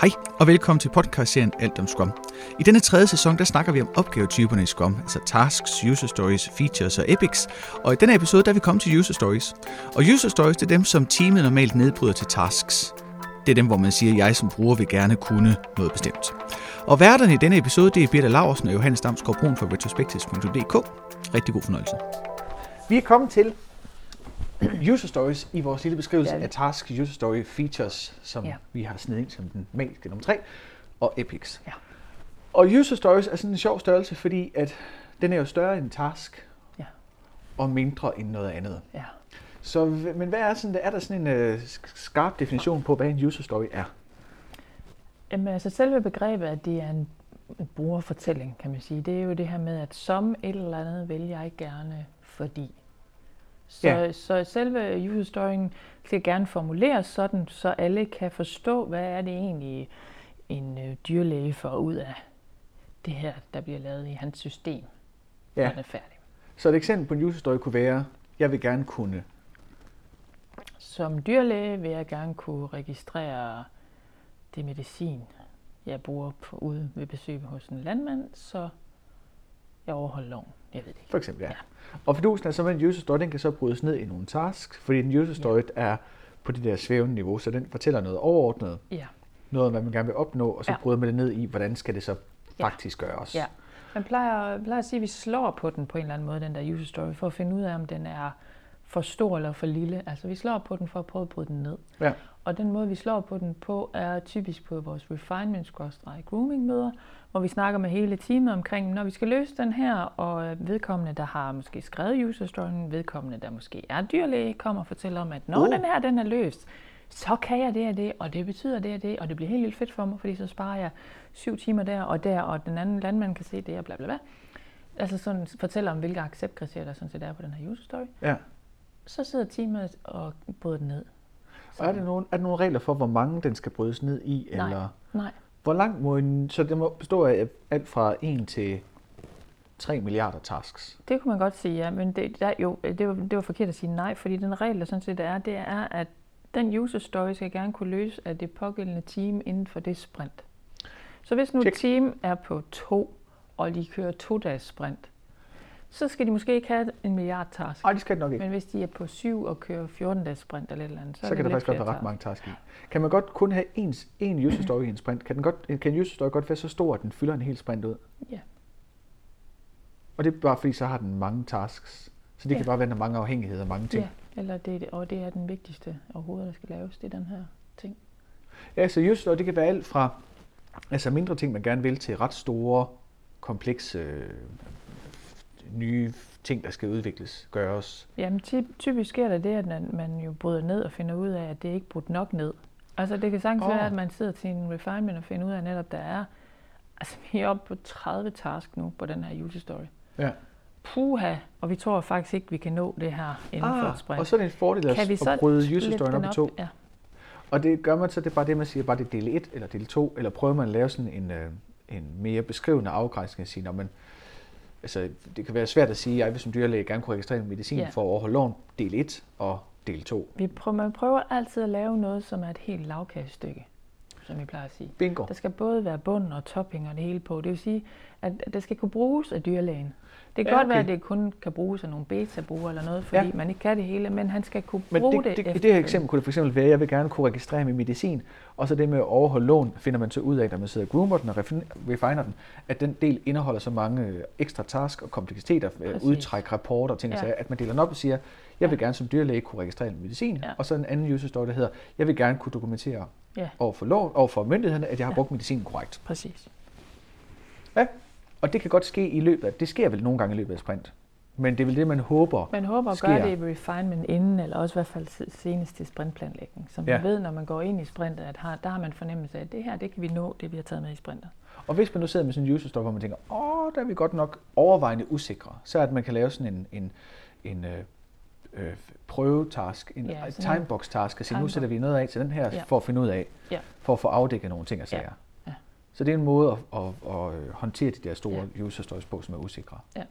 Hej og velkommen til podcastserien Alt om Scrum. I denne tredje sæson, der snakker vi om opgavetyperne i Scrum, altså tasks, user stories, features og epics. Og i denne episode, der er vi kommet til user stories. Og user stories, det er dem, som teamet normalt nedbryder til tasks. Det er dem, hvor man siger, at jeg som bruger vil gerne kunne noget bestemt. Og værterne i denne episode, det er Birte Laursen og Johannes Damsgaard Brun fra retrospectives.dk. Rigtig god fornøjelse. Vi er kommet til user stories i vores lille beskrivelse er af task user story features, som Ja. vi har snedet ind som den magiske nummer 3, og epics. Ja. Og user stories er sådan en sjov størrelse, fordi at den er jo større end task, Ja. og mindre end noget andet. Ja. Så, men hvad er, sådan, er der sådan en uh, skarp definition på, hvad en user story er? Jamen, altså selve begrebet, at det er en en brugerfortælling, kan man sige, det er jo det her med, at som et eller andet vil jeg gerne, fordi. Så, Ja. så selve user storyen skal gerne formuleres sådan, så alle kan forstå, hvad er det egentlig en øh, dyrlæge får ud af det her, der bliver lavet i hans system, når Ja. han er færdig. Så et eksempel på en user story kunne være, jeg vil gerne kunne. Som dyrlæge vil jeg gerne kunne registrere det medicin, jeg bruger på, ude ved besøg hos en landmand, så jeg overholder loven. Jeg ved det ikke. For eksempel, ja. Ja. Og fidusen er så, at en user story, den kan så brydes ned i nogle tasks, fordi en user story er på det der svævende niveau, så den fortæller noget overordnet, Ja. noget, hvad man gerne vil opnå, og så Ja. bryder man det ned i, hvordan skal det så Ja. faktisk gøres. ja. Man plejer, plejer at sige, at vi slår på den på en eller anden måde, den der user story, for at finde ud af, om den er for stor eller for lille. Altså vi slår på den for at prøve at bryde den ned. Ja. Og den måde, vi slår på den på, er typisk på vores refinement grooming møder, hvor vi snakker med hele teamet omkring, når vi skal løse den her, og øh, vedkommende, der har måske skrevet user storyen, vedkommende, der måske er dyrlæge, kommer og fortæller om, at når Oh. den her den er løst, så kan jeg det og det, og det betyder det og det, og det bliver helt vildt fedt for mig, fordi så sparer jeg syv timer der og der, og den anden landmand kan se det og bla bla bla. Altså sådan fortæller om, hvilke acceptkriterier der sådan set er på den her user story. ja. Så sidder teamet og bryder den ned. Og er, der nogle, er der nogle regler for, hvor mange den skal brydes ned i? Nej. Eller Nej, hvor langt må en... Så det må bestå af alt fra 1 til 3 milliarder tasks. Det kunne man godt sige, ja, men det, der, jo, det, var, det var forkert at sige nej, fordi den regel, der sådan set er, det er, at den user story skal gerne kunne løse af det pågældende team inden for det sprint. Så hvis nu et Check. team er på to, og de kører to dages sprint, så skal de måske ikke have en milliard task. Nej, det skal det nok ikke. Men hvis de er på syv og kører 14 dages sprint eller et eller andet, så, Så, kan der faktisk godt være ret mange tasks i. Kan man godt kun have en, en user story i en sprint? Kan, den godt, kan en user story godt være så stor, at den fylder en hel sprint ud? Ja. Og det er bare fordi, så har den mange tasks. Så det Ja. kan bare være, der mange afhængigheder og mange ting. Ja, eller det, og det er den vigtigste overhovedet, der skal laves, det er den her ting. Ja, så user story, det kan være alt fra altså mindre ting, man gerne vil, til ret store, komplekse, nye ting, der skal udvikles, gøres. Jamen ty- typisk sker der det, at man, jo bryder ned og finder ud af, at det ikke er brudt nok ned. Altså det kan sagtens oh. være, at man sidder til en refinement og finder ud af netop, der er, altså vi er oppe på 30 task nu på den her user story. Ja. Puha, og vi tror faktisk ikke, vi kan nå det her inden for et sprint. Ah, og så er det en fordel at, kan vi at så bryde user storyen op den i to. Ja. Og det gør man så, det er bare det, man siger, bare det er del 1 eller del 2, eller prøver man at lave sådan en, øh, en mere beskrivende afgrænsning at sige, når man, altså, det kan være svært at sige, at jeg vil som dyrlæge gerne kunne registrere medicin Ja. for at overholde loven, del 1 og del 2. Vi prøver, man prøver altid at lave noget, som er et helt lavkagestykke, som vi plejer at sige. Bingo. Der skal både være bund og topping og det hele på. Det vil sige, at det skal kunne bruges af dyrlægen. Det kan Ja, godt være, okay. at det kun kan bruges af nogle beta-brugere eller noget, fordi Ja. man ikke kan det hele, men han skal kunne Men bruge det, det, det, i det her eksempel kunne det fx være, at jeg vil gerne kunne registrere min medicin, og så det med at overholde loven, finder man så ud af, når man sidder og groomer den og refin- refiner den, at den del indeholder så mange øh, ekstra task og kompleksiteter, øh, Præcis. udtræk, rapporter og ting, ja. At man deler den op og siger, jeg vil gerne som dyrlæge kunne registrere min medicin, Ja. og så en anden user story, der hedder, jeg vil gerne kunne dokumentere Ja, over for, lov, over for myndighederne, at jeg har Ja. brugt medicinen korrekt. præcis. Ja. Og det kan godt ske i løbet af, det sker vel nogle gange i løbet af sprint, men det er vel det, man håber. Man håber at gøre det i refinement inden, eller også i hvert fald se- senest til sprintplanlægning. Så man Ja. ved, når man går ind i sprintet, at har, der har man fornemmelse af, at det her, det kan vi nå, det vi har taget med i sprintet. Og hvis man nu sidder med sådan en user story, hvor man tænker, åh, der er vi godt nok overvejende usikre, så at man kan lave sådan en, en, en øh, øh, prøvetask, en Ja, timebox-task, og sige, nu sætter vi noget af til den her, Ja. for at finde ud af, Ja. for at få afdækket nogle ting og sager. Ja. Så det er en måde at, at, at, øh, håndtere de der store Ja. user stories på, som er usikre. Ja.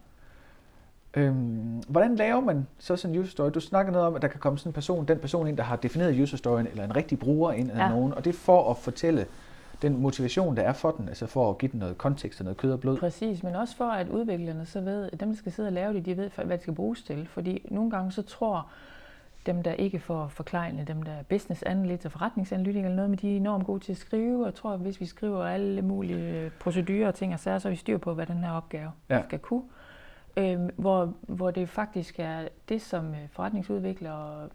Øhm, hvordan laver man så sådan en user story? Du snakker noget om, at der kan komme sådan en person, den person ind, der har defineret user storyen, eller en rigtig bruger ind, eller Ja. nogen, og det er for at fortælle den motivation, der er for den, altså for at give den noget kontekst og noget kød og blod. Præcis, men også for, at udviklerne så ved, at dem, der skal sidde og lave det, de ved, hvad det skal bruges til. Fordi nogle gange så tror dem, der ikke får forklejende, dem der er business analyst og forretningsanalytikere eller noget, men de er enormt gode til at skrive, og jeg tror, at hvis vi skriver alle mulige procedurer og ting og sager, så er vi styr på, hvad den her opgave ja. skal kunne. Øhm, hvor, hvor det faktisk er det, som øh, forretningsudviklere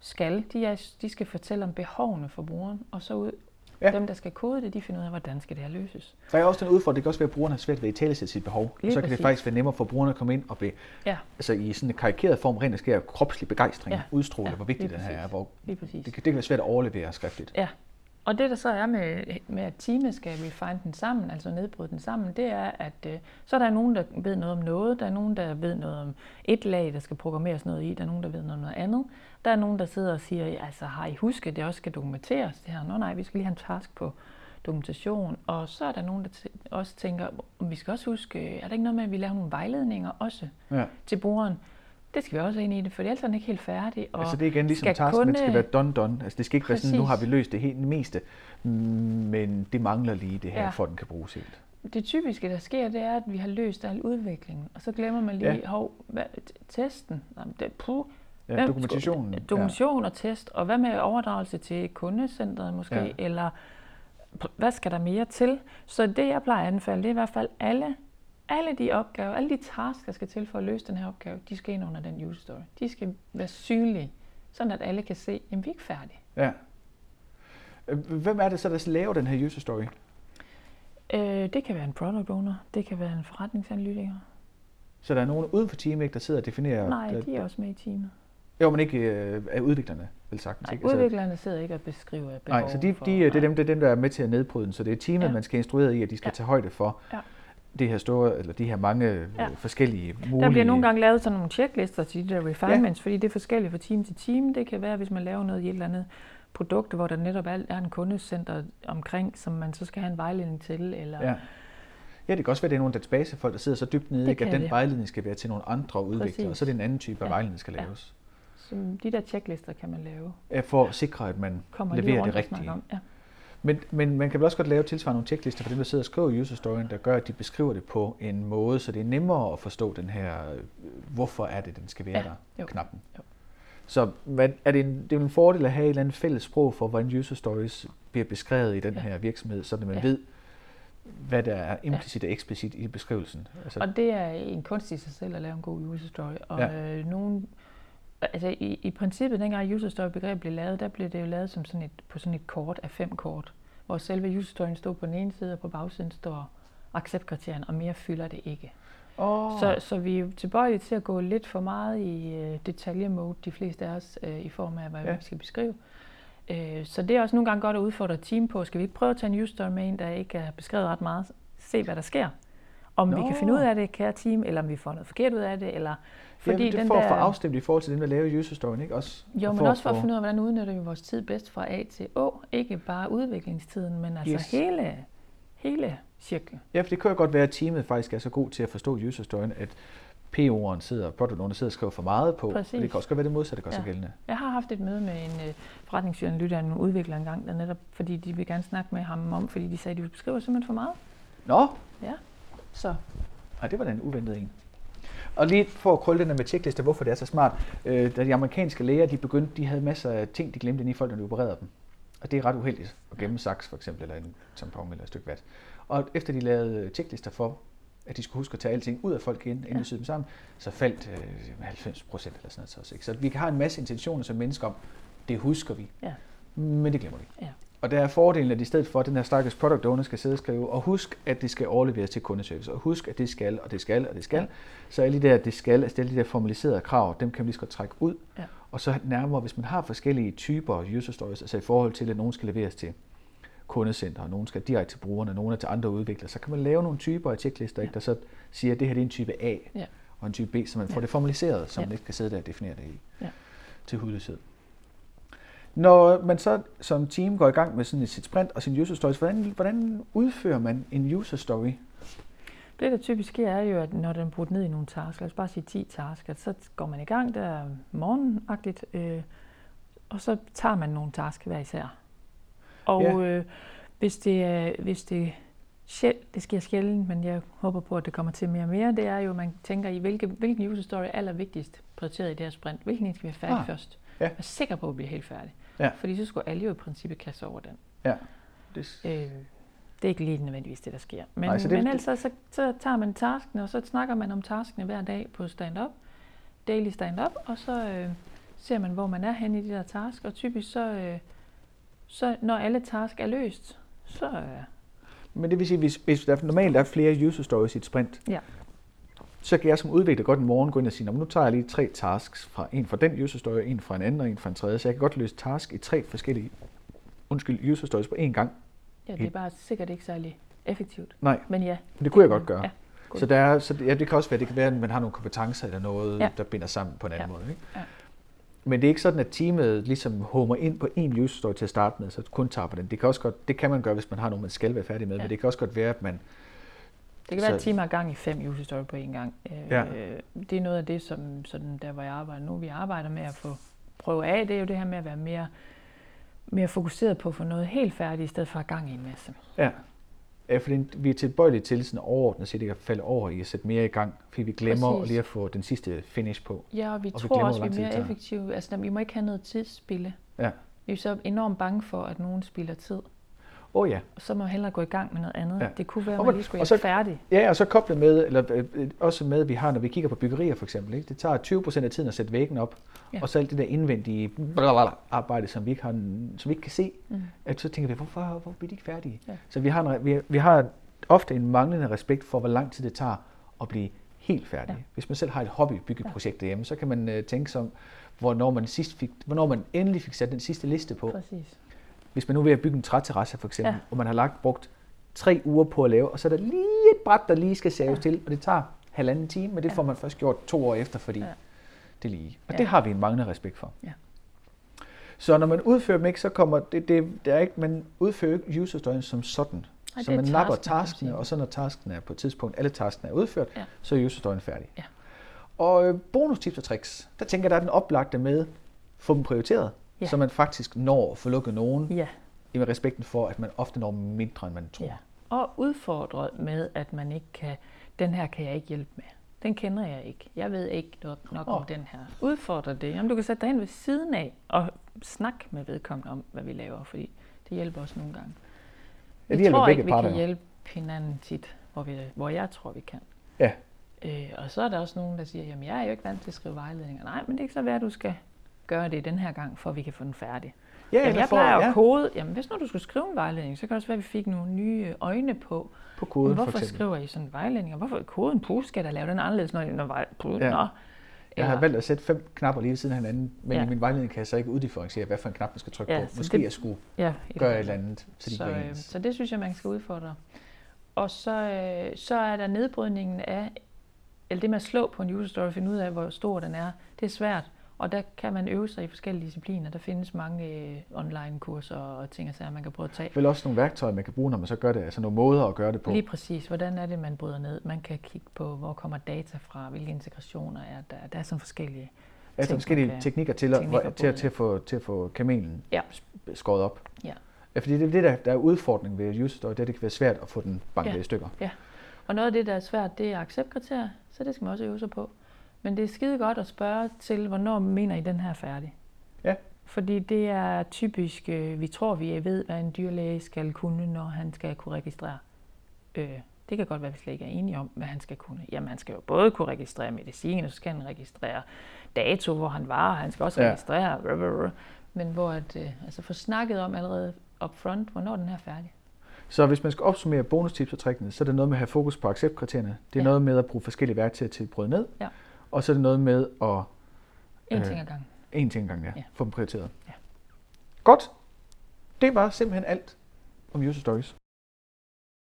skal. De, er, de skal fortælle om behovene for brugeren, og så ud, Ja. Dem, der skal kode det, de finder ud af, hvordan skal det her løses. Der er også den udfordring, det kan også være, at brugerne har svært ved at tale sit behov. Lige så kan præcis. det faktisk være nemmere for brugerne at komme ind og be, ja. altså i sådan en karikeret form rent sker kropslig begejstring, ja. udstråle, ja. hvor vigtigt det her er. Hvor det, kan, det kan være svært at overlevere skriftligt. Ja, og det der så er med, med at teamet skal refine den sammen, altså nedbryde den sammen, det er, at øh, så er der nogen, der ved noget om noget, der er nogen, der ved noget om et lag, der skal programmeres noget i, der er nogen, der ved noget om noget andet. Der er nogen, der sidder og siger, altså har I husket, det også skal dokumenteres det her? Nå nej, vi skal lige have en task på dokumentation. Og så er der nogen, der også tænker, vi skal også huske, er der ikke noget med, at vi laver nogle vejledninger også ja. til brugeren? Det skal vi også ind i det, for ellers er den ikke helt færdig. Og altså det er igen ligesom task, kunde... skal være done done. Altså det skal ikke Præcis. være sådan, nu har vi løst det helt meste, men det mangler lige det her, ja. for den kan bruges helt. Det typiske, der sker, det er, at vi har løst al udviklingen, og så glemmer man lige, ja. hov, hvad, testen, det, puh, ja, hvem, dokumentationen. Dokumentation ja. og test, og hvad med overdragelse til kundecentret måske, ja. eller hvad skal der mere til? Så det, jeg plejer at anbefale, det er i hvert fald alle alle de opgaver, alle de tasks, der skal til for at løse den her opgave, de skal ind under den user story. De skal være synlige, sådan at alle kan se, at vi er ikke færdige. Ja. Hvem er det så, der laver den her user story? Øh, det kan være en product owner, det kan være en forretningsanalytiker. Så der er nogen uden for teamet, der sidder og definerer... Nej, de er også med i teamet. Jo, men ikke øh, af udviklerne, vel sagt. Nej, ikke? Altså- udviklerne sidder ikke og beskriver behov Nej, så de, de, for, det, er dem, det er dem, der er med til at nedbryde den. Så det er teamet, ja. man skal instruere i, at de skal ja. tage højde for, ja det her store, eller de her mange øh, ja. forskellige mulige... Der bliver nogle gange lavet sådan nogle checklister til de der refinements, ja. fordi det er forskelligt fra team til team. Det kan være, hvis man laver noget i et eller andet produkt, hvor der netop er en kundecenter omkring, som man så skal have en vejledning til, eller... Ja. Ja, det kan også være, at det er nogle databasefolk, der sidder så dybt nede, ikke, at den det. vejledning skal være til nogle andre udviklere, og så er det en anden type ja. af vejledning, der skal laves. Ja. Så de der checklister kan man lave. Ja, for at sikre, at man Kommer leverer det rigtige. Om. Ja. Men, men man kan vel også godt lave tilsvarende nogle checklister for dem, der sidder og skriver user storyen, der gør, at de beskriver det på en måde, så det er nemmere at forstå den her, hvorfor er det, den skal være ja, der, jo. knappen. Jo. Så hvad, er det, en, det er en fordel at have et eller andet fælles sprog for, hvordan user stories bliver beskrevet i den ja. her virksomhed, så man ja. ved, hvad der er implicit ja. og eksplicit i beskrivelsen. Altså, og det er en kunst i sig selv at lave en god user story. Og ja. øh, nogen, altså i, i princippet, dengang user story begreb blev lavet, der blev det jo lavet som sådan et, på sådan et kort af fem kort, hvor selve user storyen stod på den ene side, og på bagsiden står acceptkriterien, og mere fylder det ikke. Oh. Så, så vi er tilbøjelige til at gå lidt for meget i uh, detalje-mode, de fleste af os, uh, i form af, hvad ja. vi skal beskrive. Uh, så det er også nogle gange godt at udfordre team på. Skal vi ikke prøve at tage en user story med en, der ikke er beskrevet ret meget? Se, hvad der sker. Om Nå. vi kan finde ud af det, kære team, eller om vi får noget forkert ud af det, eller fordi ja, det den for at få afstemt i forhold til den, der laver user story, ikke? Også jo, men for også for at finde ud af, hvordan udnytter vi vores tid bedst fra A til Å. Ikke bare udviklingstiden, men altså yes. hele, hele cirklen. Ja, for det kan jo godt være, at teamet faktisk er så god til at forstå user storyen, at PO'eren sidder, product owner sidder og skriver for meget på, Præcis. og det kan også godt være det modsatte, der gør ja. sig gældende. Jeg har haft et møde med en uh, forretningsanalytiker, en udvikler engang, der netop, fordi de vil gerne snakke med ham om, fordi de sagde, at de beskriver simpelthen for meget. Nå? Ja, så. Nej, det var da en uventet en. Og lige for at krølle den med checkliste, hvorfor det er så smart. Øh, da de amerikanske læger, de begyndte, de havde masser af ting, de glemte ind i folk, når de opererede dem. Og det er ret uheldigt at gemme saks for eksempel, eller en tampon eller et stykke vat. Og efter de lavede checklister for, at de skulle huske at tage alting ud af folk igen, inden de syede dem sammen, så faldt øh, 90 procent eller sådan noget. Så, ikke? så vi har en masse intentioner som mennesker om, det husker vi, ja. men det glemmer vi. Ja. Og der er fordelen, at i stedet for, at den her stakkels product owner skal sidde og skrive, og husk, at det skal overleveres til kundeservice, og husk, at det skal, og det skal, og det skal. Så alle de der, det skal, altså alle de der formaliserede krav, dem kan vi lige så godt trække ud. Ja. Og så nærmere, hvis man har forskellige typer user stories, altså i forhold til, at nogen skal leveres til kundecenter, og nogen skal direkte til brugerne, og nogen er til andre udviklere, så kan man lave nogle typer af checklister, ja. der så siger, at det her det er en type A, ja. og en type B, så man får ja. det formaliseret, så man ikke kan sidde der og definere det i ja. til hudløshed. Når man så som team går i gang med sådan sit sprint og sin user stories, hvordan, hvordan udfører man en user story? Det, der typisk sker, er jo, at når den er brudt ned i nogle tasks, lad os bare sige 10 tasks, så går man i gang der morgenagtigt, øh, og så tager man nogle tasks hver især. Og ja. øh, Hvis det, er, hvis det, sjæl, det sker sjældent, men jeg håber på, at det kommer til mere og mere, det er jo, at man tænker i, hvilke, hvilken user story er allervigtigst prioriteret i det her sprint. Hvilken en skal vi have færdig Ah, først? ja. Vær sikker på at blive helt færdig. Ja. Fordi så skulle alle jo i princippet kaste over den. Ja. Det, Øh, det er ikke lige nødvendigvis det, der sker. Men, Nej, så det- men ellers så, så, tager man tasken, og så snakker man om taskene hver dag på stand-up, daily stand-up, og så øh, ser man, hvor man er henne i de der task, og typisk så, øh, så når alle task er løst, så øh, Men det vil sige, hvis, hvis der normalt er flere user stories i et sprint, Ja. Så kan jeg som udvikler godt en morgen gå ind og sige, "Nå, men nu tager jeg lige tre tasks, fra en fra den user story, en fra en anden og en fra en tredje, så jeg kan godt løse task i tre forskellige undskyld, user stories på én gang. ja, det er bare sikkert ikke særlig effektivt. Nej, Men ja. men det kunne jeg godt gøre. Ja. Så, der er, så det, ja, det kan også være, det kan være, at man har nogle kompetencer eller noget, Ja. der binder sammen på en anden Ja. måde. Ikke? Ja. Men det er ikke sådan, at teamet ligesom homer ind på en user story til at starte med, så kun tager på den. Det kan, også godt, det kan man gøre, hvis man har nogen, man skal være færdig med, Ja. men det kan også godt være, at man... Det kan være, Så- har gang i fem user story på en gang. Øh, Ja. Det er noget af det, som sådan, der hvor jeg arbejder nu, vi arbejder med at få prøve af, det er jo det her med at være mere, mere fokuseret på at få noget helt færdigt, i stedet for at gang i en masse. Ja. Ja, fordi vi er tilbøjelige til sådan overordnet set ikke at falde over i at sætte mere i gang, fordi vi glemmer Præcis. at lige at få den sidste finish på. Ja, og vi Og vi tror glemmer, også, vi er mere effektive. Altså, vi må ikke have noget tidsspilde. Ja. Vi er så enormt bange for, at nogen spilder tid. Oh, ja. Og så må man hellere gå i gang med noget andet. Ja. Det kunne være, at man- man lige skulle og være så- færdig. Ja, og så koblet med, eller øh, øh, også med, at vi har, når vi kigger på byggerier for eksempel, ikke? det tager 20% af tiden at sætte væggen op, Ja. og så alt det der indvendige arbejde, som vi ikke, har, som vi ikke kan se, Mm. at så tænker vi, hvorfor, hvorfor bliver de ikke færdige? Ja. Så vi har, en, vi, vi har ofte en manglende respekt for, hvor lang tid det tager at blive helt færdig. Ja. Hvis man selv har et hobbybyggeprojekt derhjemme, så kan man øh, tænke sig om, hvornår man, sidst fik, hvornår man endelig fik sat den sidste liste på. Præcis. Hvis man nu er ved at bygge en træterrasse for eksempel, Ja. og man har lagt brugt tre uger på at lave, og så er der lige et bræt, der lige skal saves Ja. til, og det tager halvanden time, men det Ja. får man først gjort to år efter, fordi Ja. det er lige. Og Ja. det har vi en manglende respekt for. Ja. Så når man udfører dem ikke, så kommer det, det, det er ikke, man udfører ikke user stories som sådan. Ej, så man napper taskene, og så når tasken er på et tidspunkt, alle taskene er udført, Ja. så er user storyen færdig. Ja. Og øh, bonustips og tricks, der tænker jeg, der er den oplagte med, få dem prioriteret, Ja. så man faktisk når at få lukket nogen, Ja. med respekten for, at man ofte når mindre, end man tror. ja. Og udfordret med, at man ikke kan, den her kan jeg ikke hjælpe med. Den kender jeg ikke. Jeg ved ikke nok, nok om Åh. den her. Udfordre det. Jamen, du kan sætte dig hen ved siden af og snakke med vedkommende om, hvad vi laver, fordi det hjælper os nogle gange. Ja, vi hjælper tror ikke, vi parter kan hjælpe hinanden tit, hvor, vi, hvor jeg tror, vi kan. Ja. Øh, og så er der også nogen, der siger, jamen jeg er jo ikke vant til at skrive vejledninger. Nej, men det kan så være, at du skal gøre det den her gang, for at vi kan få den færdig. Ja, Jamen, jeg for- plejer jo ja, at kode. Jamen, hvis nu du skulle skrive en vejledning, så kan det også være, at vi fik nogle nye øjne på. på Men koden for hvorfor eksempel. skriver I sådan en vejledning? Og hvorfor koden på skal der lave den anderledes, når, når vej... Ja. Nå. Ja. Jeg har valgt at sætte fem knapper lige ved siden af hinanden, men Ja. i min vejledning kan jeg så ikke uddifferentiere, hvad for en knap man skal trykke Ja, på. Måske det- jeg skulle Ja, gøre et eller andet, så de så, øh, så det synes jeg, man skal udfordre. Og så, øh, så er der nedbrydningen af, eller det med at slå på en user story, finde ud af, hvor stor den er, det er svært. Og der kan man øve sig i forskellige discipliner. Der findes mange øh, online kurser og ting og sager, man kan prøve at tage. Vel også nogle værktøjer, man kan bruge, når man så gør det, altså nogle måder at gøre det på. Lige præcis. Hvordan er det, man bryder ned? Man kan kigge på, hvor kommer data fra, hvilke integrationer er der. Der er sådan forskellige altså ting, forskellige kan- teknikker til at, teknikker hvor- til, at, til, at få, til at få kamelen Ja. skåret op. Ja. Ja, fordi det er det, der, der er udfordringen ved user story, det er, at det kan være svært at få den banket Ja. i stykker. Og noget af det, der er svært, det er acceptkriterier, så det skal man også øve sig på. Men det er skide godt at spørge til, hvornår mener I, den her er færdig? Ja. Fordi det er typisk, øh, vi tror, vi ved, hvad en dyrlæge skal kunne, når han skal kunne registrere. Øh, det kan godt være, at vi slet ikke er enige om, hvad han skal kunne. Jamen, han skal jo både kunne registrere medicin, og så skal han registrere dato, hvor han var, og han skal også Ja. registrere, rrr, rrr, men hvor at, øh, altså få snakket om allerede up front, hvornår den her er færdig. Så hvis man skal opsummere bonustips og trickene, så er det noget med at have fokus på acceptkriterierne. Det er Ja. noget med at bruge forskellige værktøjer til at bryde ned. Ja. Og så er det noget med at En Øh, ting ad gangen. En ting engang, ja. Ja. ja. Få dem prioriteret. Ja. Godt. Det var simpelthen alt om user stories.